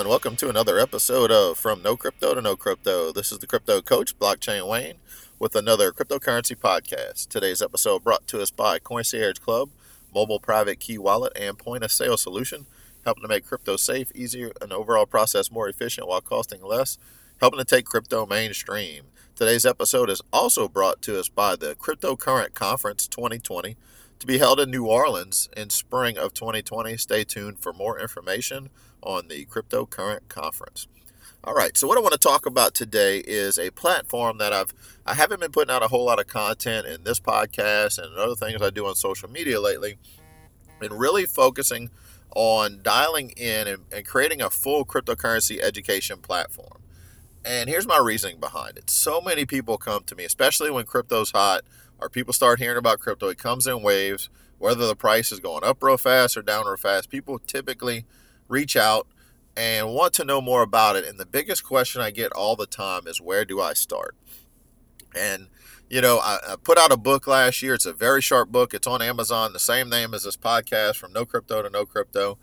And welcome to another episode of From No Crypto to Know Crypto. This is the crypto coach, Blockchain Wayne, with another cryptocurrency podcast. Today's episode brought to us by Concierge Club, mobile private key wallet, and point of sale solution, helping to make crypto safe, easier, and overall process more efficient while costing less, helping to take crypto mainstream. Today's episode is also brought to us by the Cryptocurrent Conference 2020 to be held in New Orleans in spring of 2020. Stay tuned for more information on the Cryptocurrent Conference. All right, so what I want to talk about today is a platform that I've I haven't been putting out a whole lot of content in this podcast and other things I do on social media lately, and really focusing on dialing in and, and creating a full cryptocurrency education platform. And here's my reasoning behind it. So many people come to me, especially when crypto's hot or people start hearing about crypto. It comes in waves, whether the price is going up real fast or down real fast. People typically reach out and want to know more about it. And the biggest question I get all the time is where do I start? And, you know, I, I, put out a book last year. It's a very sharp book. It's on Amazon, the same name as this podcast, From No Crypto to Know Crypto.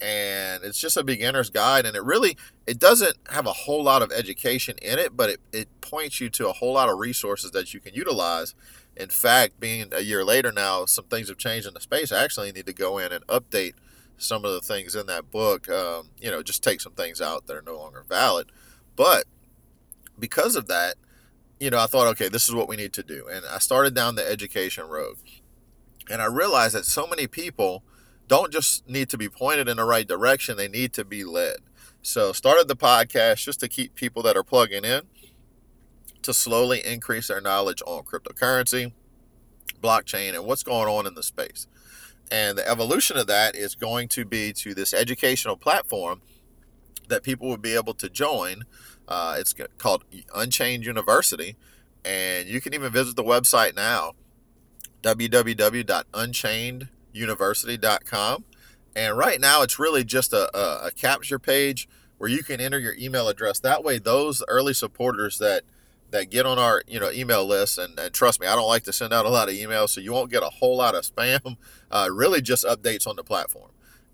And it's just a beginner's guide. And it really, it doesn't have a whole lot of education in it, but it, it points you to a whole lot of resources that you can utilize. In fact, being a year later now, some things have changed in the space. I actually need to go in and update – some of the things in that book, um, you know, just take some things out that are no longer valid. But because of that, you know, I thought, okay, this is what we need to do. And I started down the education road. And I realized that so many people don't just need to be pointed in the right direction, they need to be led. So started the podcast just to keep people that are plugging in to slowly increase their knowledge on cryptocurrency, blockchain, and what's going on in the space. And the evolution of that is going to be to this educational platform that people will be able to join. Uh, it's called Unchained University. And you can even visit the website now www.unchaineduniversity.com. And right now, it's really just a, a, a capture page where you can enter your email address. That way, those early supporters that that get on our you know email list and, and, trust me i don't like to send out a lot of emails so you won't get a whole lot of spam uh, really just updates on the platform.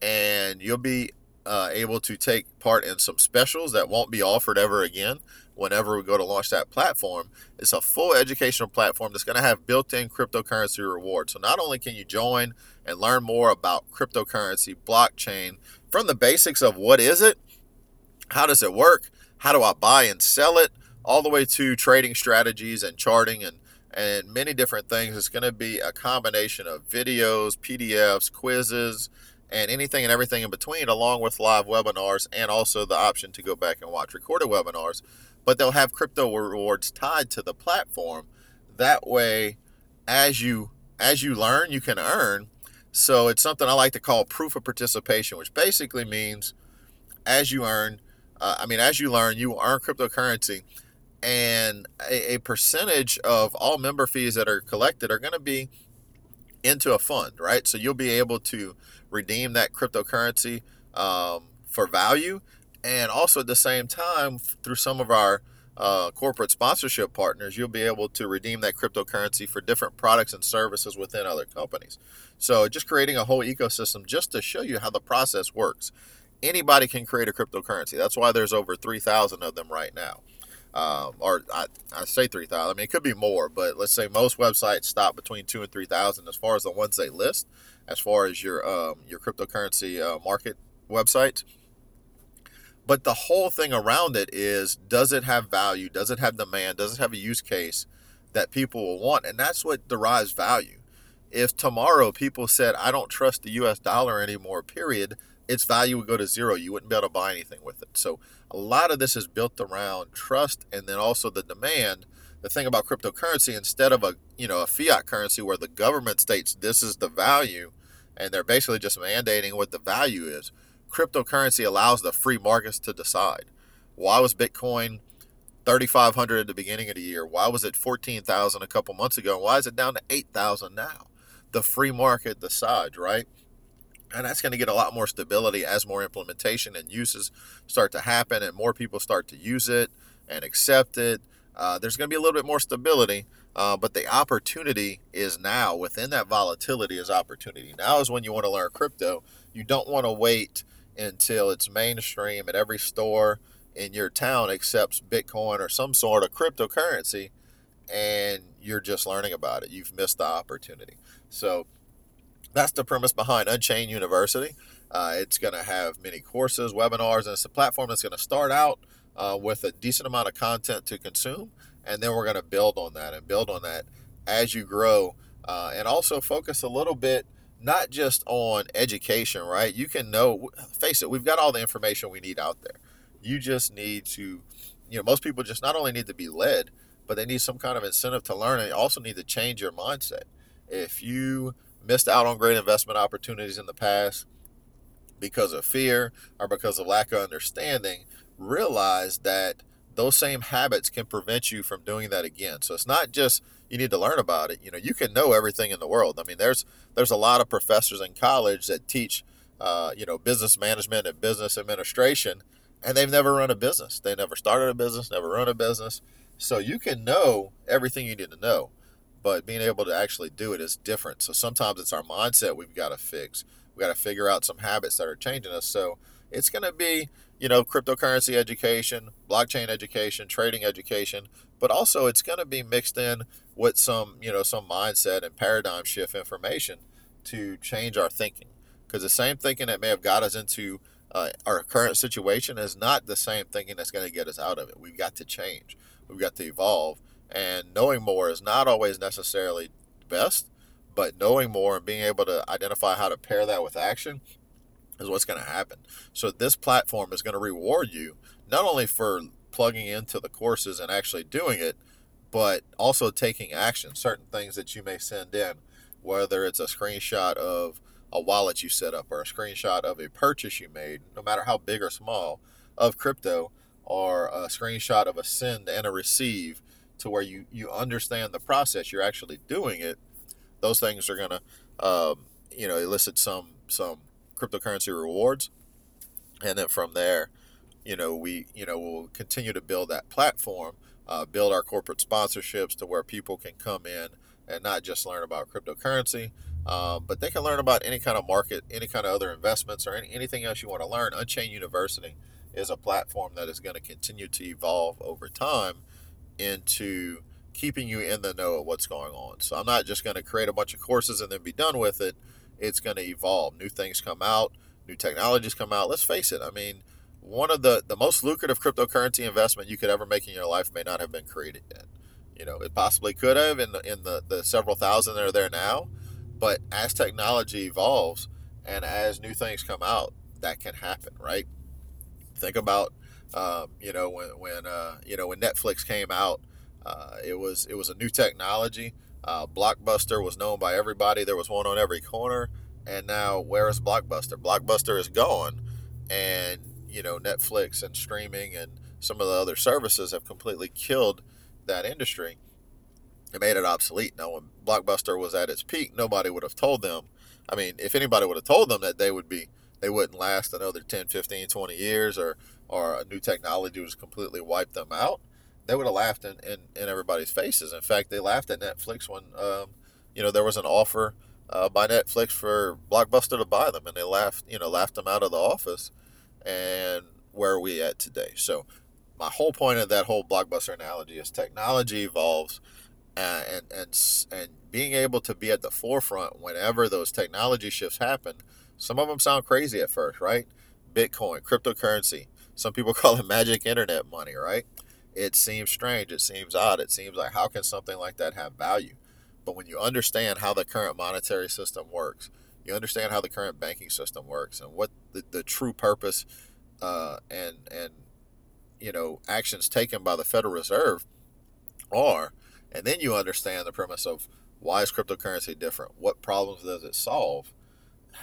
And you'll be uh, able to take part in some specials that won't be offered ever again whenever we go to launch that platform. It's a full educational platform that's going to have built-in cryptocurrency rewards. So not only can you join and learn more about cryptocurrency blockchain from the basics of what is it how does it work how do i buy and sell it all the way to trading strategies and charting and and many different things. It's going to be a combination of videos, PDFs, quizzes, and anything and everything in between, along with live webinars and also the option to go back and watch recorded webinars. But they'll have crypto rewards tied to the platform. That way, as you as you learn, you can earn. So it's something I like to call proof of participation, which basically means as you earn, uh, I mean, as you learn, you earn cryptocurrency and a, a percentage of all member fees that are collected are going to be into a fund, right? So you'll be able to redeem that cryptocurrency um, for value, and also at the same time, through some of our uh, corporate sponsorship partners, you'll be able to redeem that cryptocurrency for different products and services within other companies. So just creating a whole ecosystem just to show you how the process works. Anybody can create a cryptocurrency. That's why there's over 3,000 of them right now um, or I, I say 3,000. I mean, it could be more, but let's say most websites stop between two and 3,000 as far as the ones they list, as far as your um, your cryptocurrency uh, market websites. But the whole thing around it is does it have value? Does it have demand? Does it have a use case that people will want? And that's what derives value. If tomorrow people said, I don't trust the US dollar anymore, period, its value would go to zero. You wouldn't be able to buy anything with it. So a lot of this is built around trust and then also the demand. The thing about cryptocurrency, instead of a you know a fiat currency where the government states this is the value, and they're basically just mandating what the value is, cryptocurrency allows the free markets to decide. Why was Bitcoin 3,500 at the beginning of the year? Why was it 14,000 a couple months ago? Why is it down to 8,000 now? The free market decides, right? And that's going to get a lot more stability as more implementation and uses start to happen and more people start to use it and accept it uh, there's going to be a little bit more stability uh, but the opportunity is now within that volatility is opportunity now is when you want to learn crypto you don't want to wait until it's mainstream and every store in your town accepts Bitcoin or some sort of cryptocurrency and you're just learning about it. You've missed the opportunity. So that's the premise behind Unchained University. Uh, it's going to have many courses, webinars, and it's a platform that's going to start out uh, with a decent amount of content to consume. And then we're going to build on that and build on that as you grow uh, and also focus a little bit not just on education, right? You can know, face it, we've got all the information we need out there. You just need to, you know, most people just not only need to be led, but they need some kind of incentive to learn and also need to change your mindset. If you missed out on great investment opportunities in the past because of fear or because of lack of understanding, realize that those same habits can prevent you from doing that again. So it's not just you need to learn about it. You know, you can know everything in the world. I mean, there's there's a lot of professors in college that teach, uh, you know, business management and business administration, and they've never run a business. They never started a business, never run a business. So you can know everything you need to know, but being able to actually do it is different. So sometimes it's our mindset we've got to fix. We've got to figure out some habits that are changing us. So it's going to be, you know, cryptocurrency education, blockchain education, trading education, but also it's going to be mixed in with some, you know, some mindset and paradigm shift information to change our thinking. Because the same thinking that may have got us into uh, our current situation is not the same thinking that's going to get us out of it. We've got to change. We've got to evolve. And knowing more is not always necessarily best, but knowing more and being able to identify how to pair that with action is what's going to happen. So this platform is going to reward you not only for plugging into the courses and actually doing it, but also taking action. Certain things that you may send in, whether it's a screenshot of a wallet you set up or a screenshot of a purchase you made, no matter how big or small, of crypto, or a screenshot of a send and a receive to where you, you understand the process, you're actually doing it, those things are to, um, you know, elicit some, some cryptocurrency rewards. And then from there, you know, we, you know, we'll continue to build that platform, uh, build our corporate sponsorships to where people can come in and not just learn about cryptocurrency, um, but they can learn about any kind of market, any kind of other investments, or any, anything else you want to learn. Unchained University is a platform that is going to continue to evolve over time into keeping you in the know of what's going on. So I'm not just going to create a bunch of courses and then be done with it. It's going to evolve. New things come out, new technologies come out. Let's face it. I mean, one of the, the most lucrative cryptocurrency investment you could ever make in your life may not have been created yet. You know, it possibly could have in the, in the, the several thousand that are there now. But as technology evolves and as new things come out, that can happen, right? Think about, um, you know, when when uh, you know when Netflix came out, uh, it was it was a new technology. Uh, Blockbuster was known by everybody. There was one on every corner. And now, where is Blockbuster? Blockbuster is gone, and you know Netflix and streaming and some of the other services have completely killed that industry. It made it obsolete. Now, when Blockbuster was at its peak, nobody would have told them. I mean, if anybody would have told them that they would be they wouldn't last another 10, 15, 20 years or, or a new technology was completely wiped them out, they would have laughed in, in, in everybody's faces. In fact, they laughed at Netflix when, um, you know, there was an offer uh, by Netflix for Blockbuster to buy them, and they laughed, you know, laughed them out of the office. And where are we at today? So, my whole point of that whole Blockbuster analogy is technology evolves, and and and, and being able to be at the forefront whenever those technology shifts happen – some of them sound crazy at first, right? Bitcoin, cryptocurrency. Some people call it magic internet money, right? It seems strange. It seems odd. It seems like how can something like that have value? But when you understand how the current monetary system works, you understand how the current banking system works and what the, the true purpose uh, and and you know actions taken by the Federal Reserve are, and then you understand the premise of why is cryptocurrency different? What problems does it solve?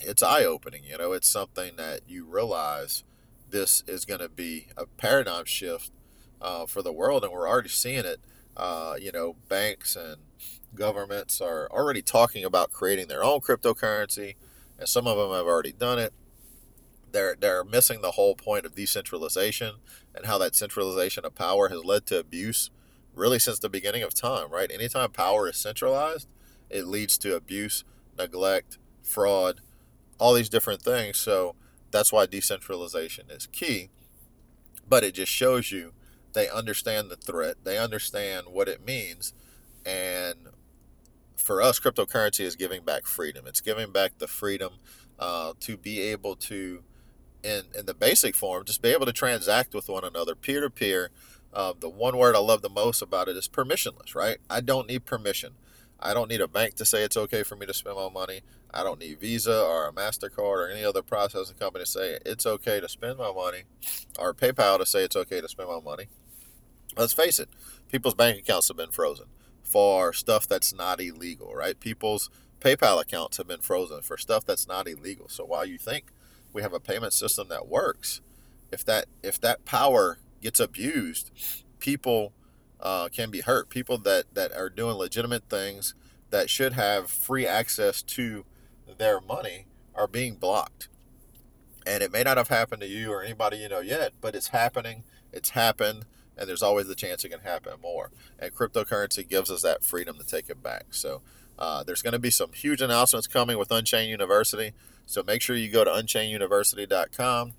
It's eye opening. You know, it's something that you realize this is going to be a paradigm shift uh, for the world, and we're already seeing it. Uh, you know, banks and governments are already talking about creating their own cryptocurrency, and some of them have already done it. They're they're missing the whole point of decentralization and how that centralization of power has led to abuse, really since the beginning of time. Right? Anytime power is centralized, it leads to abuse, neglect, fraud, all these different things. So That's why decentralization is key. But it just shows you they understand the threat, they understand what it means. And for us, cryptocurrency is giving back freedom. It's giving back the freedom uh, to be able to, in, in the basic form, just be able to transact with one another peer to peer. The one word I love the most about it is permissionless, right? I don't need permission. I don't need a bank to say it's okay for me to spend my money. I don't need Visa or a MasterCard or any other processing company to say it's okay to spend my money or PayPal to say it's okay to spend my money. Let's face it, people's bank accounts have been frozen for stuff that's not illegal, right? People's PayPal accounts have been frozen for stuff that's not illegal. So while you think we have a payment system that works, if that if that power gets abused, people uh, can be hurt. People that that are doing legitimate things that should have free access to their money are being blocked. And it may not have happened to you or anybody you know yet, but it's happening. It's happened, and there's always the chance it can happen more. And cryptocurrency gives us that freedom to take it back. So uh, there's going to be some huge announcements coming with Unchained University. So make sure you go to unchaineduniversity.com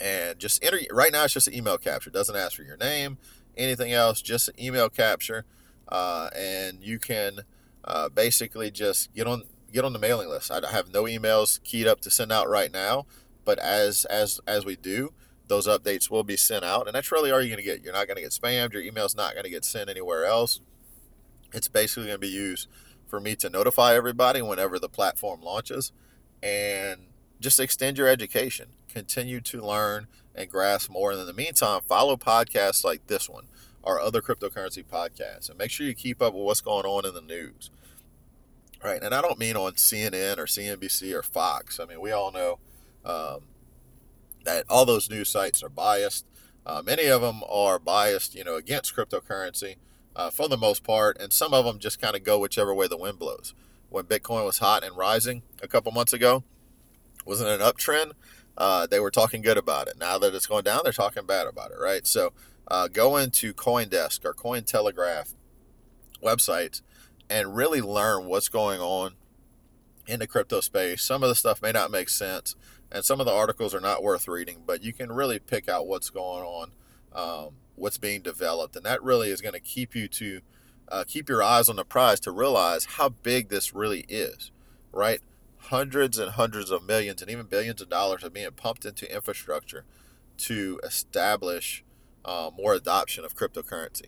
and just enter. Right now, it's just an email capture. It doesn't ask for your name, anything else, just email capture, uh, and you can uh, basically just get on get on the mailing list. I have no emails keyed up to send out right now, but as as as we do, those updates will be sent out, and that's really all you're going to get. You're not going to get spammed. Your email's not going to get sent anywhere else. It's basically going to be used for me to notify everybody whenever the platform launches, and just extend your education. Continue to learn and grasp more. And in the meantime, follow podcasts like this one or other cryptocurrency podcasts, and make sure you keep up with what's going on in the news right? And I don't mean on CNN or CNBC or Fox. I mean, we all know um, that all those news sites are biased. Uh, many of them are biased, you know, against cryptocurrency uh, for the most part, and some of them just kind of go whichever way the wind blows. When Bitcoin was hot and rising a couple months ago, wasn't an uptrend. Uh, they were talking good about it. Now that it's going down, they're talking bad about it, right? So uh, go into CoinDesk or Cointelegraph websites and really learn what's going on in the crypto space. Some of the stuff may not make sense, and some of the articles are not worth reading, but you can really pick out what's going on, um, what's being developed, and that really is going to keep you to uh, keep your eyes on the prize to realize how big this really is, right? Hundreds and hundreds of millions and even billions of dollars are being pumped into infrastructure to establish uh, more adoption of cryptocurrency.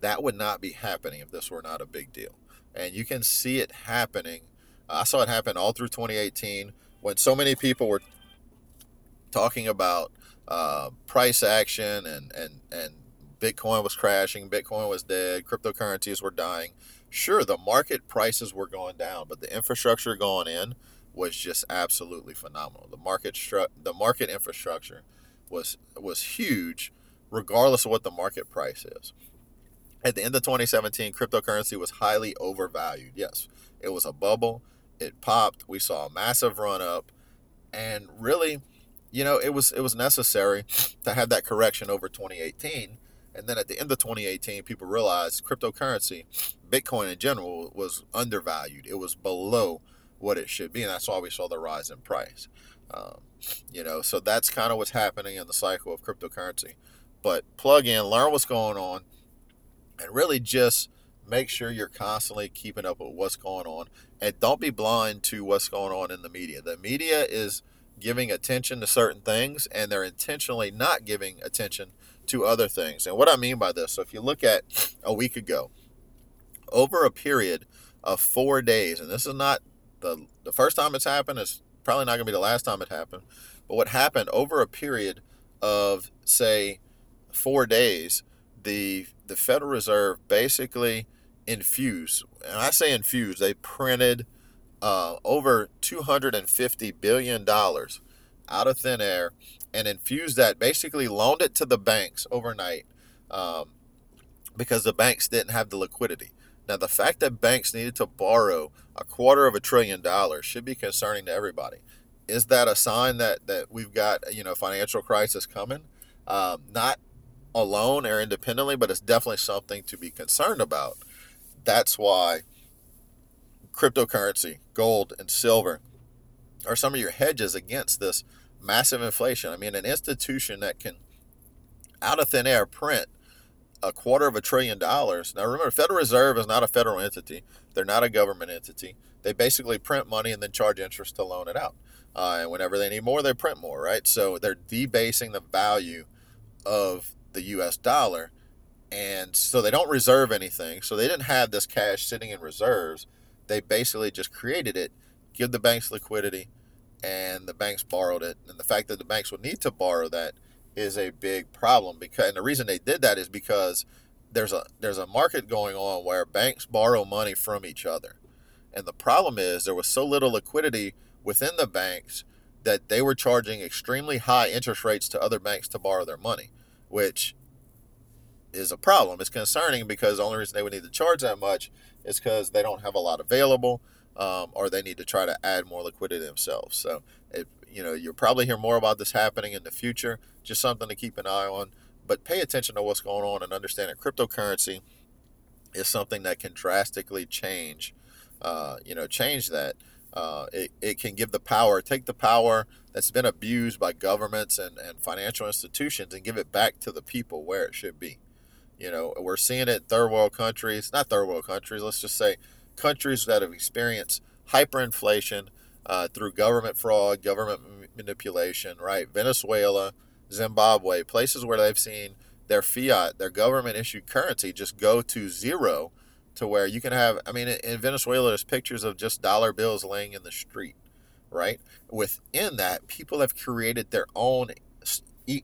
That would not be happening if this were not a big deal. And you can see it happening. I saw it happen all through 2018 when so many people were talking about uh, price action and, and, and Bitcoin was crashing, Bitcoin was dead, cryptocurrencies were dying. Sure, the market prices were going down, but the infrastructure going in was just absolutely phenomenal. The market stru- the market infrastructure was was huge, regardless of what the market price is at the end of 2017, cryptocurrency was highly overvalued. Yes, it was a bubble. It popped. We saw a massive run up, and really, you know, it was it was necessary to have that correction over 2018. And then at the end of 2018, people realized cryptocurrency, Bitcoin in general, was undervalued. It was below what it should be, and that's why we saw the rise in price. Um, you know, so that's kind of what's happening in the cycle of cryptocurrency. But plug in, learn what's going on and really just make sure you're constantly keeping up with what's going on and don't be blind to what's going on in the media. The media is giving attention to certain things and they're intentionally not giving attention to other things. And what I mean by this, so if you look at a week ago, over a period of four days, and this is not the the first time it's happened, it's probably not gonna be the last time it happened, but what happened over a period of say four days, the the Federal Reserve basically infused, and I say infused, they printed uh, over $250 billion out of thin air and infused that, basically loaned it to the banks overnight um, because the banks didn't have the liquidity. Now, the fact that banks needed to borrow a quarter of a trillion dollars should be concerning to everybody. Is that a sign that, that we've got, you know, financial crisis coming? Um, not alone or independently, but it's definitely something to be concerned about. That's why cryptocurrency, gold, and silver are some of your hedges against this massive inflation. I mean, an institution that can out of thin air print a quarter of a trillion dollars. Now, remember, Federal Reserve is not a federal entity. They're not a government entity. They basically print money and then charge interest to loan it out. Uh, and whenever they need more, they print more, right? So they're debasing the value of the U.S. dollar, and so they don't reserve anything. So they didn't have this cash sitting in reserves. They basically just created it, give the banks liquidity, and the banks borrowed it. And the fact that the banks would need to borrow that is a big problem because and the reason they did that is because there's a there's a market going on where banks borrow money from each other. And the problem is there was so little liquidity within the banks that they were charging extremely high interest rates to other banks to borrow their money, which is a problem. It's concerning because the only reason they would need to charge that much is because they don't have a lot available um, or they need to try to add more liquidity themselves. So, it, you know, you'll probably hear more about this happening in the future. Just something to keep an eye on. But pay attention to what's going on and understand that cryptocurrency is something that can drastically change, uh, you know, change that. Uh, it, it can give the power, take the power that's been abused by governments and, and financial institutions and give it back to the people where it should be. You know, we're seeing it third world countries, not third world countries, let's just say countries that have experienced hyperinflation uh, through government fraud, government manipulation, right? Venezuela, Zimbabwe, places where they've seen their fiat, their government issued currency just go to zero to where you can have, I mean, in Venezuela, there's pictures of just dollar bills laying in the street, right? Within that, people have created their own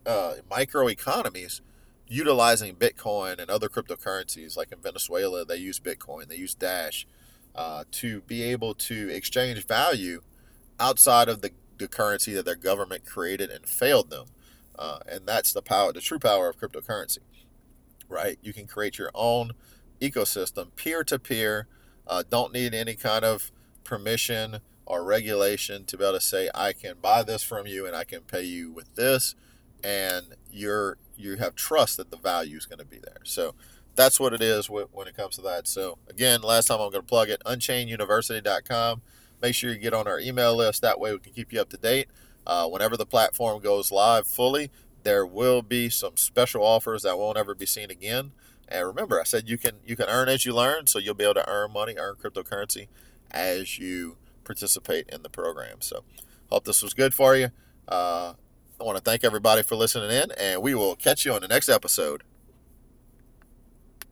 uh, micro economies utilizing Bitcoin and other cryptocurrencies. Like in Venezuela, they use Bitcoin, they use Dash uh, to be able to exchange value outside of the, the currency that their government created and failed them. Uh, and that's the power, the true power of cryptocurrency, right? You can create your own ecosystem, peer to peer. Don't need any kind of permission or regulation to be able to say I can buy this from you and I can pay you with this, and you're you have trust that the value is going to be there. So that's what it is when it comes to that. So again, last time I'm going to plug it, unchaineduniversity.com. Make sure you get on our email list. That way we can keep you up to date. Uh, whenever the platform goes live fully, there will be some special offers that won't ever be seen again. And remember, I said you can you can earn as you learn, so you'll be able to earn money, earn cryptocurrency as you participate in the program. So, hope this was good for you. Uh, I want to thank everybody for listening in, and we will catch you on the next episode.